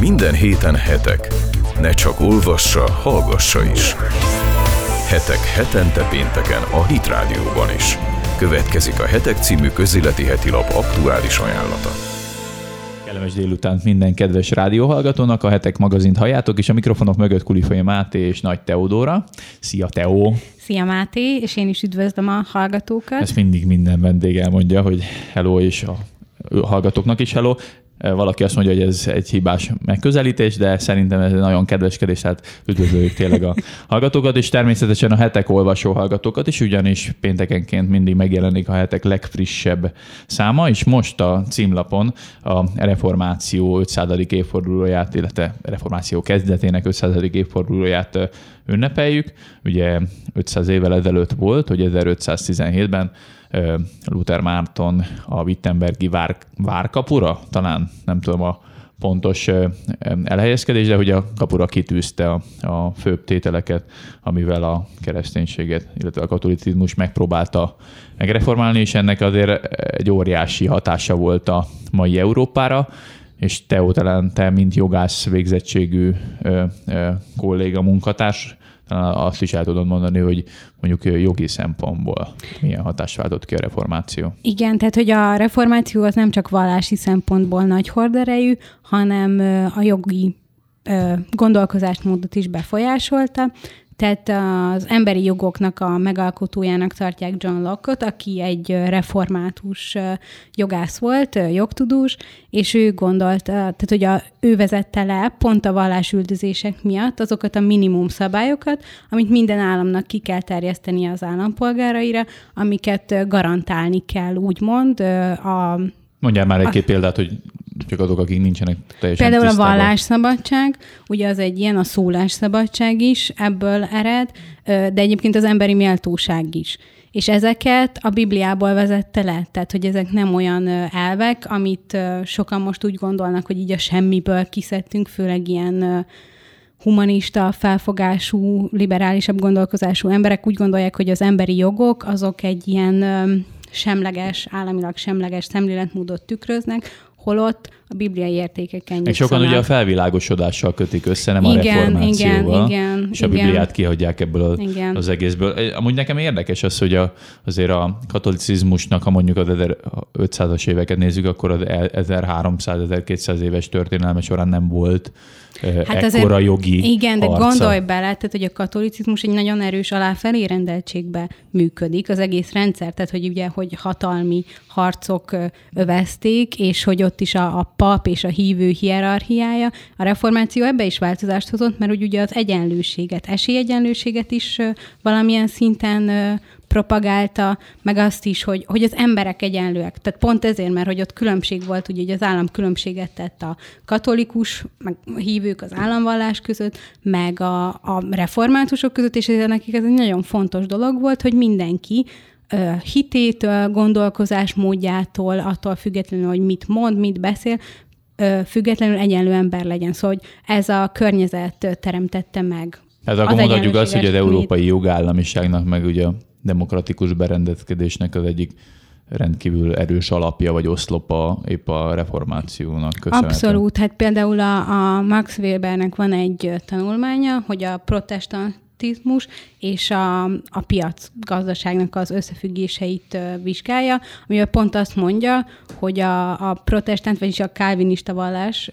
Minden héten hetek. Ne csak olvassa, hallgassa is. Hetek hetente pénteken a Hit Rádióban is. Következik a Hetek című közéleti heti lap aktuális ajánlata. Kellemes délután minden kedves rádióhallgatónak, a Hetek magazint halljátok, és a mikrofonok mögött Kulifai Máté és Nagy Teodóra. Szia Teó! Szia Máté, és én is üdvözlöm a hallgatókat. Ezt mindig minden vendég elmondja, hogy hello, és a hallgatóknak is hello. Valaki azt mondja, hogy ez egy hibás megközelítés, de szerintem ez nagyon kedveskedés, tehát üdvözöljük tényleg a hallgatókat, és természetesen a hetek olvasó hallgatókat is, ugyanis péntekenként mindig megjelenik a hetek legfrissebb száma, és most a címlapon a reformáció 500. évfordulóját, illetve reformáció kezdetének 500. évfordulóját ünnepeljük. Ugye 500 évvel ezelőtt volt, hogy 1517-ben Luther Márton a Wittenbergi vár, várkapura, talán nem tudom a pontos elhelyezkedés, de hogy a kapura kitűzte a, a főbb tételeket, amivel a kereszténységet, illetve a katolicizmus megpróbálta megreformálni, és ennek azért egy óriási hatása volt a mai Európára, és te talán te, mint jogász végzettségű ö, ö, kolléga, munkatárs, talán azt is el tudod mondani, hogy mondjuk jogi szempontból milyen hatást váltott ki a reformáció. Igen, tehát hogy a reformáció az nem csak vallási szempontból nagy horderejű, hanem a jogi gondolkozásmódot is befolyásolta. Tehát az emberi jogoknak a megalkotójának tartják John Locke-ot, aki egy református jogász volt, jogtudós, és ő gondolta, tehát hogy a, ő vezette le pont a vallásüldözések miatt azokat a minimum szabályokat, amit minden államnak ki kell terjeszteni az állampolgáraira, amiket garantálni kell, úgymond a Mondjál már egy-két példát, hogy csak azok, akik nincsenek teljesen Például tisztában. a vallásszabadság, ugye az egy ilyen, a szólásszabadság is ebből ered, de egyébként az emberi méltóság is. És ezeket a Bibliából vezette le, tehát hogy ezek nem olyan elvek, amit sokan most úgy gondolnak, hogy így a semmiből kiszedtünk, főleg ilyen humanista, felfogású, liberálisabb gondolkozású emberek úgy gondolják, hogy az emberi jogok azok egy ilyen semleges, államilag semleges szemléletmódot tükröznek, holott a bibliai értékeken Meg sokan ugye a felvilágosodással kötik össze, nem igen, a reformációval. Igen, igen, és a igen. Bibliát kihagyják ebből a, igen. az egészből. Amúgy nekem érdekes az, hogy a, azért a katolicizmusnak, ha mondjuk az 1500-as éveket nézzük, akkor az 1300-1200 éves történelme során nem volt hát ekkora jogi Igen, de harca. gondolj bele, tehát, hogy a katolicizmus egy nagyon erős aláfelé rendeltségbe működik, az egész rendszer, tehát, hogy ugye, hogy hatalmi harcok övezték, és hogy ott is a, a pap és a hívő hierarchiája, a reformáció ebbe is változást hozott, mert ugye az egyenlőséget, esélyegyenlőséget is valamilyen szinten propagálta, meg azt is, hogy, hogy az emberek egyenlőek. Tehát pont ezért, mert hogy ott különbség volt, ugye hogy az állam különbséget tett a katolikus, meg hívők az államvallás között, meg a, a reformátusok között, és ez nekik ez egy nagyon fontos dolog volt, hogy mindenki hitétől, gondolkozásmódjától, attól függetlenül, hogy mit mond, mit beszél, függetlenül egyenlő ember legyen. Szóval hogy ez a környezet teremtette meg. Hát akkor mondhatjuk azt, hogy az európai jogállamiságnak, meg ugye a demokratikus berendezkedésnek az egyik rendkívül erős alapja vagy oszlopa épp a reformációnak köszönhető. Abszolút. Hát például a, a Max Webernek van egy tanulmánya, hogy a protestantizmus és a, a piac gazdaságnak az összefüggéseit vizsgálja, amivel pont azt mondja, hogy a, a protestant, vagyis a kálvinista vallás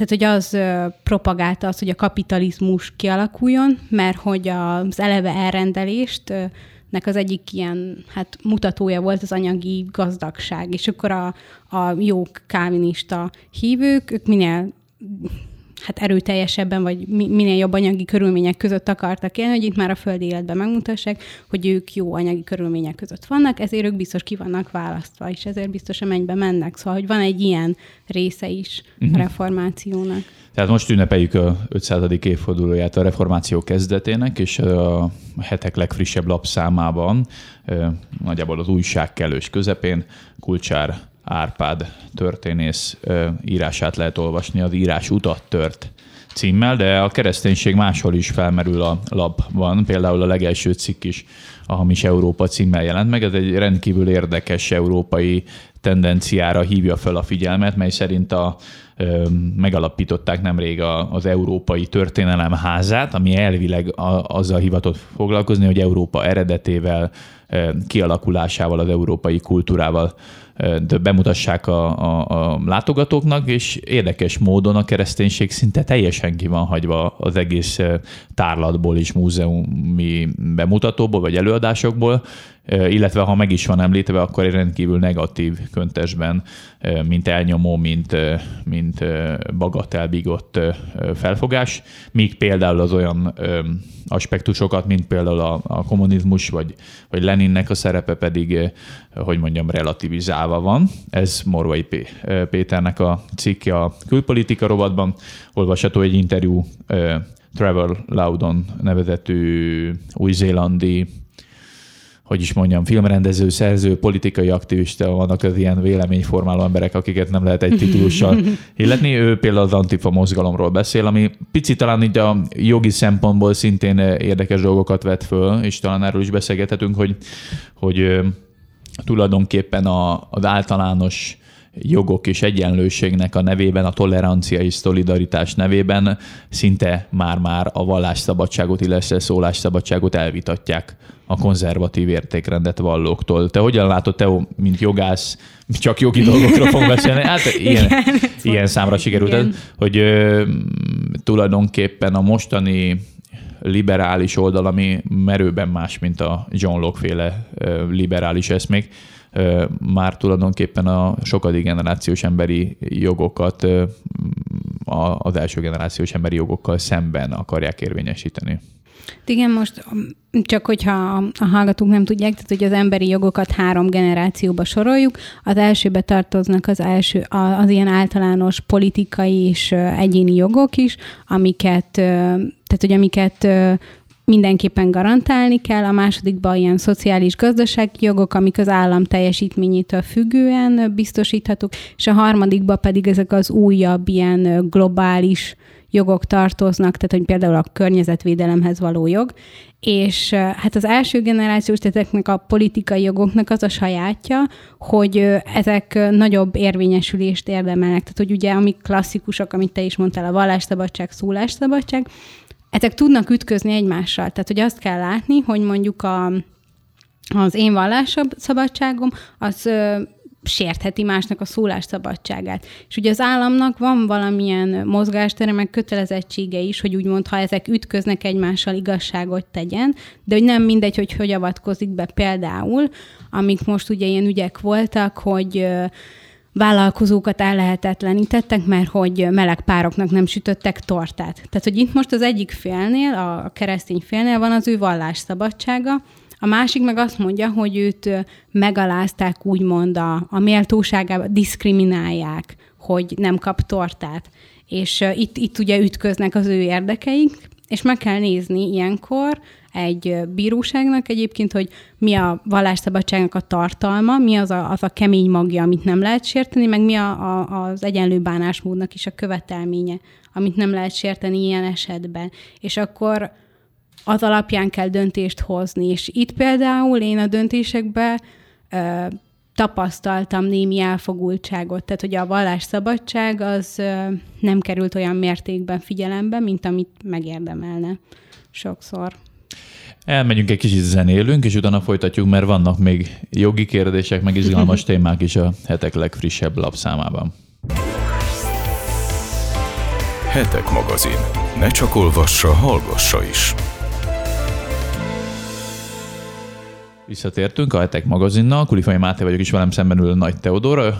tehát, hogy az propagálta azt, hogy a kapitalizmus kialakuljon, mert hogy az eleve elrendelést nek az egyik ilyen hát, mutatója volt az anyagi gazdagság, és akkor a, a jó kávinista hívők, ők minél hát erőteljesebben, vagy minél jobb anyagi körülmények között akartak élni, hogy itt már a földi életben megmutassák, hogy ők jó anyagi körülmények között vannak, ezért ők biztos ki vannak választva, és ezért biztos a mennybe mennek. Szóval, hogy van egy ilyen része is uh-huh. a Mhm. reformációnak. Tehát most ünnepeljük a 500. évfordulóját a reformáció kezdetének, és a hetek legfrissebb lapszámában, nagyjából az újság kellős közepén, Kulcsár Árpád történész írását lehet olvasni, az írás utat tört címmel, de a kereszténység máshol is felmerül a lapban, például a legelső cikk is a Hamis Európa címmel jelent meg. Ez egy rendkívül érdekes európai tendenciára hívja fel a figyelmet, mely szerint a, megalapították nemrég az Európai Történelem házát, ami elvileg azzal hivatott foglalkozni, hogy Európa eredetével, kialakulásával, az európai kultúrával bemutassák a, a, a látogatóknak, és érdekes módon a kereszténység szinte teljesen ki van hagyva az egész tárlatból és múzeumi bemutatóból, vagy előadásokból, illetve ha meg is van említve, akkor egy rendkívül negatív köntesben, mint elnyomó, mint, mint bagatelbigott felfogás, míg például az olyan aspektusokat, mint például a, a kommunizmus, vagy, vagy Leninnek a szerepe pedig, hogy mondjam, relativizálva van. Ez Morvai Péternek a cikke a külpolitika rovatban. Olvasható egy interjú Trevor Loudon nevezetű új-zélandi hogy is mondjam, filmrendező, szerző, politikai aktivista vannak az ilyen véleményformáló emberek, akiket nem lehet egy titulussal illetni. Ő például az Antifa mozgalomról beszél, ami picit talán így a jogi szempontból szintén érdekes dolgokat vet föl, és talán erről is beszélgethetünk, hogy, hogy tulajdonképpen a, az általános jogok és egyenlőségnek a nevében, a tolerancia és szolidaritás nevében szinte már-már a vallásszabadságot, illetve szólásszabadságot elvitatják a konzervatív értékrendet vallóktól. Te hogyan látod, Teo, mint jogász, csak jogi dolgokra fog beszélni? Hát ilyen, Igen, ilyen számra sikerült, Igen. hogy ö, tulajdonképpen a mostani liberális oldal, ami merőben más, mint a John Locke féle liberális eszmék, már tulajdonképpen a sokadik generációs emberi jogokat az első generációs emberi jogokkal szemben akarják érvényesíteni. Igen, most csak hogyha a hallgatók nem tudják, tehát hogy az emberi jogokat három generációba soroljuk. Az elsőbe tartoznak az első, az ilyen általános politikai és egyéni jogok is, amiket, tehát hogy amiket mindenképpen garantálni kell, a másodikban ilyen szociális-gazdasági jogok, amik az állam teljesítményétől függően biztosíthatók, és a harmadikban pedig ezek az újabb ilyen globális jogok tartoznak, tehát hogy például a környezetvédelemhez való jog, és hát az első generációs, tehát ezeknek a politikai jogoknak az a sajátja, hogy ezek nagyobb érvényesülést érdemelnek. Tehát, hogy ugye amik klasszikusok, amit te is mondtál, a vallásszabadság, szólásszabadság, ezek tudnak ütközni egymással. Tehát, hogy azt kell látni, hogy mondjuk a, az én vallásszabadságom, az sértheti másnak a szólásszabadságát. És ugye az államnak van valamilyen mozgástere, meg kötelezettsége is, hogy úgymond, ha ezek ütköznek egymással, igazságot tegyen, de hogy nem mindegy, hogy hogy avatkozik be például, amik most ugye ilyen ügyek voltak, hogy vállalkozókat ellehetetlenítettek, mert hogy meleg pároknak nem sütöttek tortát. Tehát, hogy itt most az egyik félnél, a keresztény félnél van az ő vallásszabadsága, a másik meg azt mondja, hogy őt megalázták úgymond a, a méltóságába, diszkriminálják, hogy nem kap tortát. És itt, itt ugye ütköznek az ő érdekeik, és meg kell nézni ilyenkor egy bíróságnak egyébként, hogy mi a vallásszabadságnak a tartalma, mi az a, az a kemény magja, amit nem lehet sérteni, meg mi a, a, az egyenlő bánásmódnak is a követelménye, amit nem lehet sérteni ilyen esetben. És akkor az alapján kell döntést hozni. És itt például én a döntésekbe ö, tapasztaltam némi elfogultságot, tehát hogy a vallásszabadság az ö, nem került olyan mértékben figyelembe, mint amit megérdemelne sokszor. Elmegyünk egy kicsit zenélünk, és utána folytatjuk, mert vannak még jogi kérdések, meg izgalmas témák is a hetek legfrissebb lapszámában. Hetek magazin. Ne csak olvassa, hallgassa is. Visszatértünk a Hetek magazinnal. Kulifai Máté vagyok, és velem szemben ül Nagy Teodor,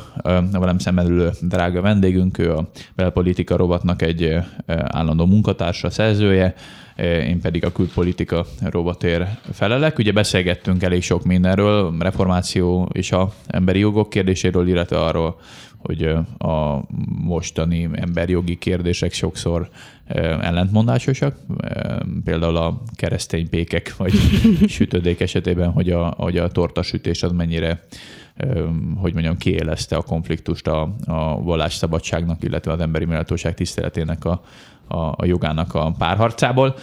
velem szemben ülő drága vendégünk, ő a belpolitika rovatnak egy állandó munkatársa, szerzője, én pedig a külpolitika rovatér felelek. Ugye beszélgettünk elég sok mindenről, reformáció és a emberi jogok kérdéséről, illetve arról, hogy a mostani emberjogi kérdések sokszor ellentmondásosak, például a keresztény pékek vagy sütődék esetében, hogy a, hogy a tortasütés az mennyire hogy mondjam, kiélezte a konfliktust a, a vallásszabadságnak, illetve az emberi méltóság tiszteletének a, a, a jogának a párharcából.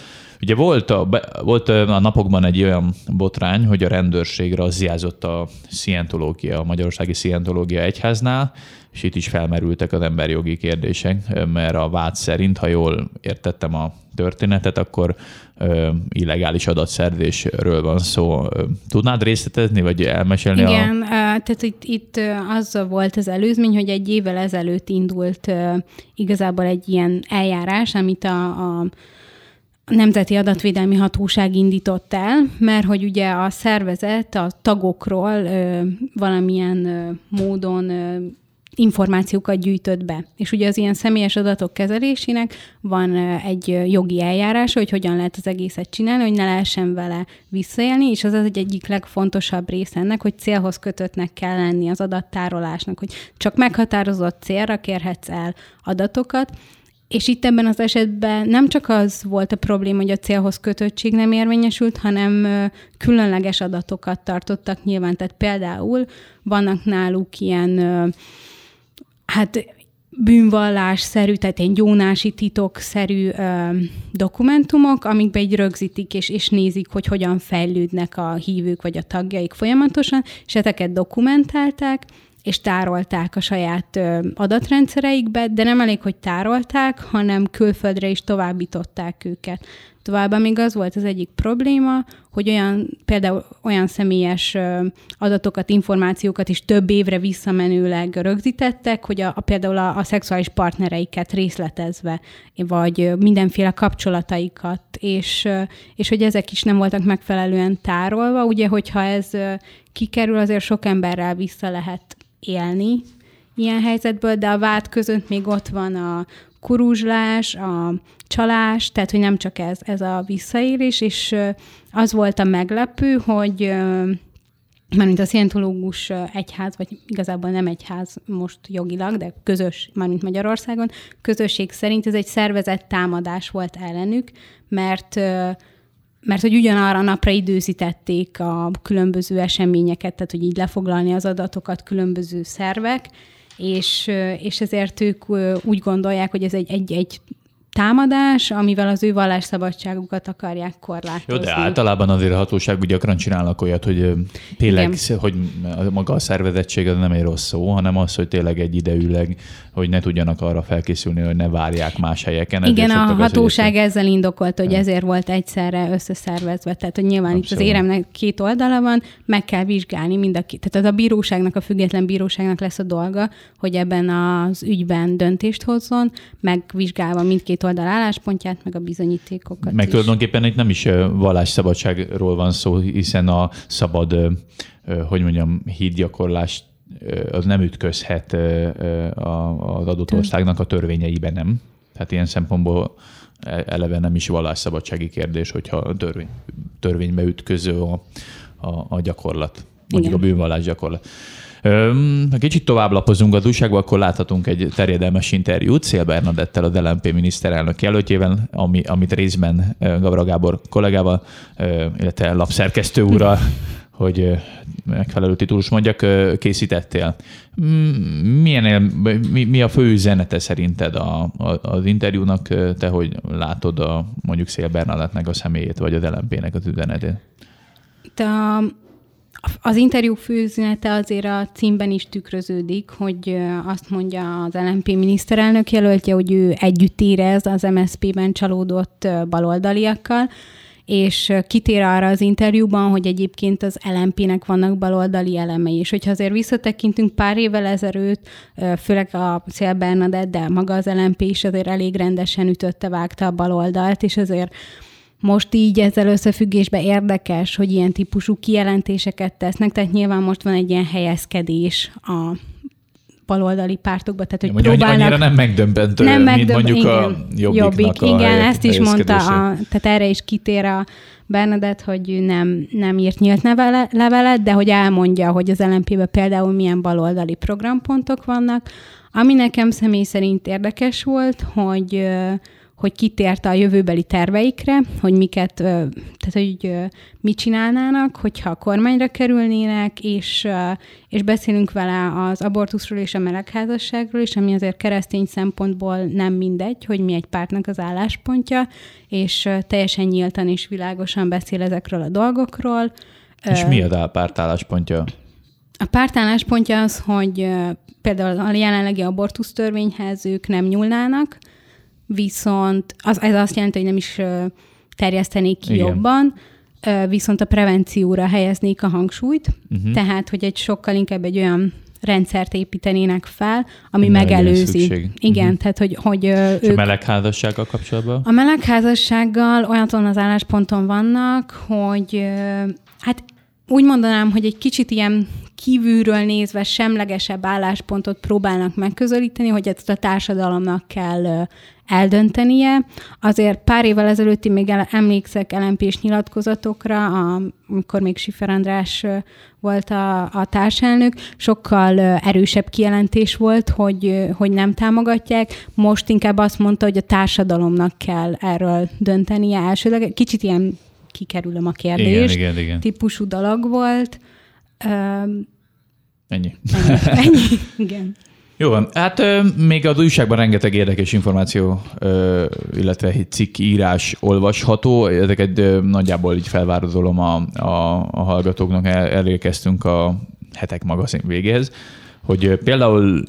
Ugye volt a, volt a napokban egy olyan botrány, hogy a rendőrség razziázott a szientológia, a Magyarországi Szientológia Egyháznál, és itt is felmerültek az emberjogi kérdések, mert a vád szerint, ha jól értettem a történetet, akkor ö, illegális adatszerzésről van szó. Tudnád részletezni, vagy elmesélni? Igen, a... tehát itt, itt az volt az előzmény, hogy egy évvel ezelőtt indult igazából egy ilyen eljárás, amit a, a Nemzeti Adatvédelmi Hatóság indított el, mert hogy ugye a szervezet a tagokról ö, valamilyen ö, módon ö, információkat gyűjtött be. És ugye az ilyen személyes adatok kezelésének van egy jogi eljárása, hogy hogyan lehet az egészet csinálni, hogy ne lehessen vele visszaélni, és az az egy egyik legfontosabb része ennek, hogy célhoz kötöttnek kell lenni az adattárolásnak, hogy csak meghatározott célra kérhetsz el adatokat, és itt ebben az esetben nem csak az volt a probléma, hogy a célhoz kötöttség nem érvényesült, hanem különleges adatokat tartottak nyilván. Tehát például vannak náluk ilyen hát bűnvallásszerű, tehát egy gyónási titokszerű ö, dokumentumok, amikben egy rögzítik és, és nézik, hogy hogyan fejlődnek a hívők vagy a tagjaik folyamatosan, és ezeket dokumentálták, és tárolták a saját adatrendszereikbe, de nem elég, hogy tárolták, hanem külföldre is továbbították őket. Továbbá még az volt az egyik probléma, hogy olyan, például olyan személyes adatokat, információkat is több évre visszamenőleg rögzítettek, hogy a, a például a, a szexuális partnereiket részletezve, vagy mindenféle kapcsolataikat, és, és hogy ezek is nem voltak megfelelően tárolva. Ugye, hogyha ez kikerül, azért sok emberrel vissza lehet élni ilyen helyzetből, de a vád között még ott van a kuruzslás, a csalás, tehát hogy nem csak ez, ez a visszaélés, és az volt a meglepő, hogy mármint a szientológus egyház, vagy igazából nem egyház most jogilag, de közös, mármint Magyarországon, közösség szerint ez egy szervezett támadás volt ellenük, mert mert hogy ugyanarra napra időzítették a különböző eseményeket, tehát hogy így lefoglalni az adatokat különböző szervek, és, és ezért ők úgy gondolják, hogy ez egy, egy, egy támadás, amivel az ő vallásszabadságukat akarják korlátozni. Jó, de általában azért a hatóság gyakran csinálnak olyat, hogy tényleg, Igen. hogy maga a szervezettség az nem egy rossz szó, hanem az, hogy tényleg egy idejűleg, hogy ne tudjanak arra felkészülni, hogy ne várják más helyeken. Igen, a hatóság az, ezzel indokolt, hogy ja. ezért volt egyszerre összeszervezve. Tehát, hogy nyilván Abszolút. itt az éremnek két oldala van, meg kell vizsgálni mind a két. Tehát az a bíróságnak, a független bíróságnak lesz a dolga, hogy ebben az ügyben döntést hozzon, megvizsgálva mindkét oldal álláspontját, meg a bizonyítékokat Meg is. tulajdonképpen itt nem is vallásszabadságról van szó, hiszen a szabad, hogy mondjam, hídgyakorlást az nem ütközhet az adott országnak a törvényeiben, nem? Tehát ilyen szempontból e, eleve nem is vallásszabadsági kérdés, hogyha a törvény, törvénybe ütköző a, a, a gyakorlat, mondjuk Igen. a bűnvallás gyakorlat. Ha kicsit tovább lapozunk az újságba, akkor láthatunk egy terjedelmes interjút Szél Bernadettel, a LMP miniszterelnök jelöltjével, ami, amit részben Gavra Gábor kollégával, illetve lapszerkesztő úrral hogy megfelelő titulus mondjak, készítettél. Milyen, mi, mi a fő üzenete szerinted a, a, az interjúnak, te hogy látod a, mondjuk Szél Bernadettnek a személyét, vagy az LMP-nek az üzenetét? Te az interjú főüzenete azért a címben is tükröződik, hogy azt mondja az LNP miniszterelnök jelöltje, hogy ő együtt érez az MSZP-ben csalódott baloldaliakkal, és kitér arra az interjúban, hogy egyébként az LMP-nek vannak baloldali elemei, és hogyha azért visszatekintünk pár évvel ezelőtt, főleg a Szél Bernadett, de maga az LMP is azért elég rendesen ütötte, vágta a baloldalt, és azért most így ezzel összefüggésben érdekes, hogy ilyen típusú kijelentéseket tesznek, tehát nyilván most van egy ilyen helyezkedés a baloldali pártokba, tehát hogy Mondja, próbálnak... Annyira nem megdöbbentő, nem mint mondjuk igen, a jobbik. A igen, ezt is mondta, a, tehát erre is kitér a Bernadett, hogy nem, nem írt nyílt nevele, levelet, de hogy elmondja, hogy az lmp például milyen baloldali programpontok vannak. Ami nekem személy szerint érdekes volt, hogy hogy kitért a jövőbeli terveikre, hogy miket, tehát hogy mit csinálnának, hogyha a kormányra kerülnének, és, és beszélünk vele az abortuszról és a melegházasságról is, ami azért keresztény szempontból nem mindegy, hogy mi egy pártnak az álláspontja, és teljesen nyíltan és világosan beszél ezekről a dolgokról. És mi a párt álláspontja? A párt álláspontja az, hogy például a jelenlegi abortusz törvényhez ők nem nyúlnának, viszont az, ez azt jelenti, hogy nem is terjesztenék ki Igen. jobban, viszont a prevencióra helyeznék a hangsúlyt, uh-huh. tehát, hogy egy sokkal inkább egy olyan rendszert építenének fel, ami Nem megelőzi. Igen, uh-huh. tehát hogy, hogy És ők... a melegházassággal kapcsolatban? A melegházassággal olyan az állásponton vannak, hogy hát úgy mondanám, hogy egy kicsit ilyen kívülről nézve semlegesebb álláspontot próbálnak megközelíteni, hogy ezt a társadalomnak kell eldöntenie. Azért pár évvel ezelőtt én még emlékszek lmp nyilatkozatokra, amikor még Sifer András volt a, a társelnök, sokkal erősebb kijelentés volt, hogy, hogy nem támogatják. Most inkább azt mondta, hogy a társadalomnak kell erről döntenie elsőleg. Kicsit ilyen kikerülöm a kérdést. Igen, igen, igen. Típusú dolog volt. Ennyi. Ennyi, ennyi. igen. Jó van, hát még az újságban rengeteg érdekes információ, illetve cikk írás olvasható. Ezeket nagyjából így felvározolom a, a, a hallgatóknak, El, elérkeztünk a hetek magazin végéhez, hogy például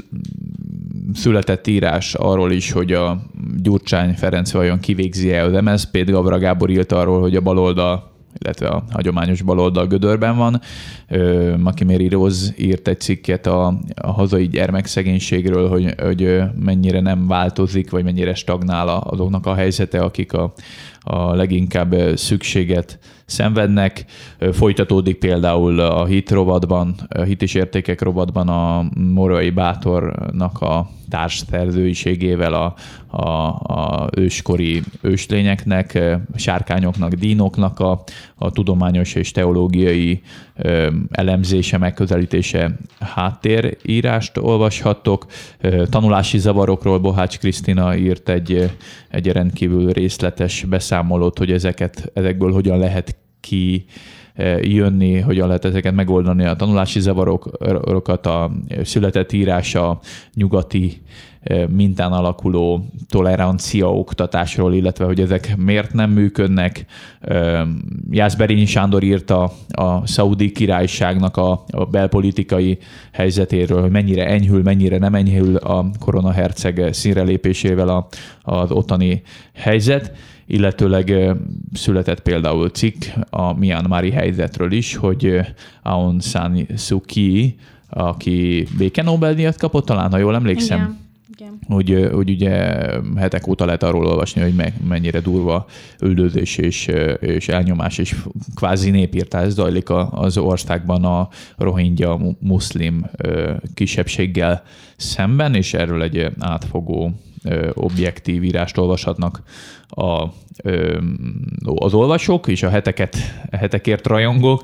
született írás arról is, hogy a Gyurcsány Ferenc vajon kivégzi-e az MSZP-t, Gabra Gábor írt arról, hogy a baloldal illetve a hagyományos baloldal gödörben van. Makiméri Rose írt egy cikket a, a hazai gyermekszegénységről, hogy, hogy mennyire nem változik, vagy mennyire stagnál azoknak a helyzete, akik a, a leginkább szükséget szenvednek. Folytatódik például a hit rovatban, a hit és értékek rovatban a Morai Bátornak a társszerzőiségével a, a, a őskori őslényeknek, sárkányoknak, dínoknak a, a tudományos és teológiai elemzése, megközelítése háttérírást olvashattok. Tanulási zavarokról Bohács Krisztina írt egy, egy rendkívül részletes beszámolót, hogy ezeket, ezekből hogyan lehet ki jönni, hogyan lehet ezeket megoldani, a tanulási zavarokat, a született írás a nyugati mintán alakuló tolerancia oktatásról, illetve hogy ezek miért nem működnek. Jászberényi Sándor írta a szaudi királyságnak a, a belpolitikai helyzetéről, hogy mennyire enyhül, mennyire nem enyhül a koronaherceg színrelépésével a, az ottani helyzet illetőleg született például cikk a Myanmari helyzetről is, hogy Aung San Suu Kyi, aki béke Nobel-díjat kapott, talán, ha jól emlékszem. Igen. Igen. Hogy, hogy ugye hetek óta lehet arról olvasni, hogy meg, mennyire durva üldözés és, és elnyomás és kvázi népírtás zajlik az országban a rohingya muszlim kisebbséggel szemben, és erről egy átfogó objektív írást olvashatnak a, az olvasók és a heteket, hetekért rajongók,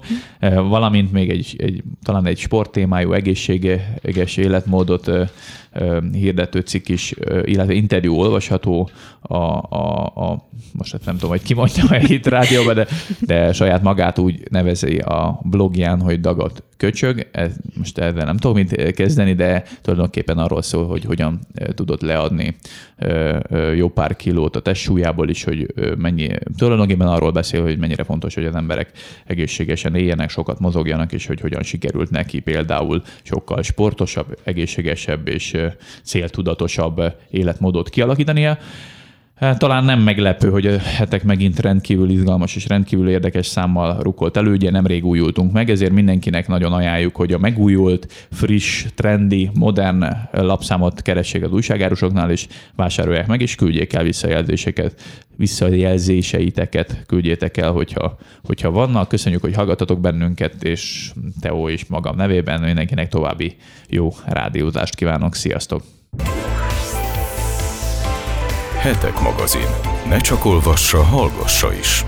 valamint még egy, egy talán egy sporttémájú egészséges életmódot hirdető cikk is, illetve interjú olvasható a, a, a most hát nem tudom, hogy ki mondja itt rádióban, de, de saját magát úgy nevezi a blogján, hogy dagat köcsög. Ez, most ezzel nem tudom mit kezdeni, de tulajdonképpen arról szól, hogy hogyan tudott leadni jó pár kilót a testsúlyából is, hogy mennyi, tulajdonképpen arról beszél, hogy mennyire fontos, hogy az emberek egészségesen éljenek, sokat mozogjanak, és hogy hogyan sikerült neki például sokkal sportosabb, egészségesebb és céltudatosabb életmódot kialakítania. Hát, talán nem meglepő, hogy a hetek megint rendkívül izgalmas és rendkívül érdekes számmal rukolt elő. Ugye nemrég újultunk meg, ezért mindenkinek nagyon ajánljuk, hogy a megújult, friss, trendi, modern lapszámot keressék az újságárusoknál, és vásárolják meg, és küldjék el visszajelzéseket, visszajelzéseiteket küldjétek el, hogyha, hogyha vannak. Köszönjük, hogy hallgatatok bennünket, és Teó és magam nevében mindenkinek további jó rádiózást kívánok. Sziasztok! Hetek magazin. Ne csak olvassa, hallgassa is.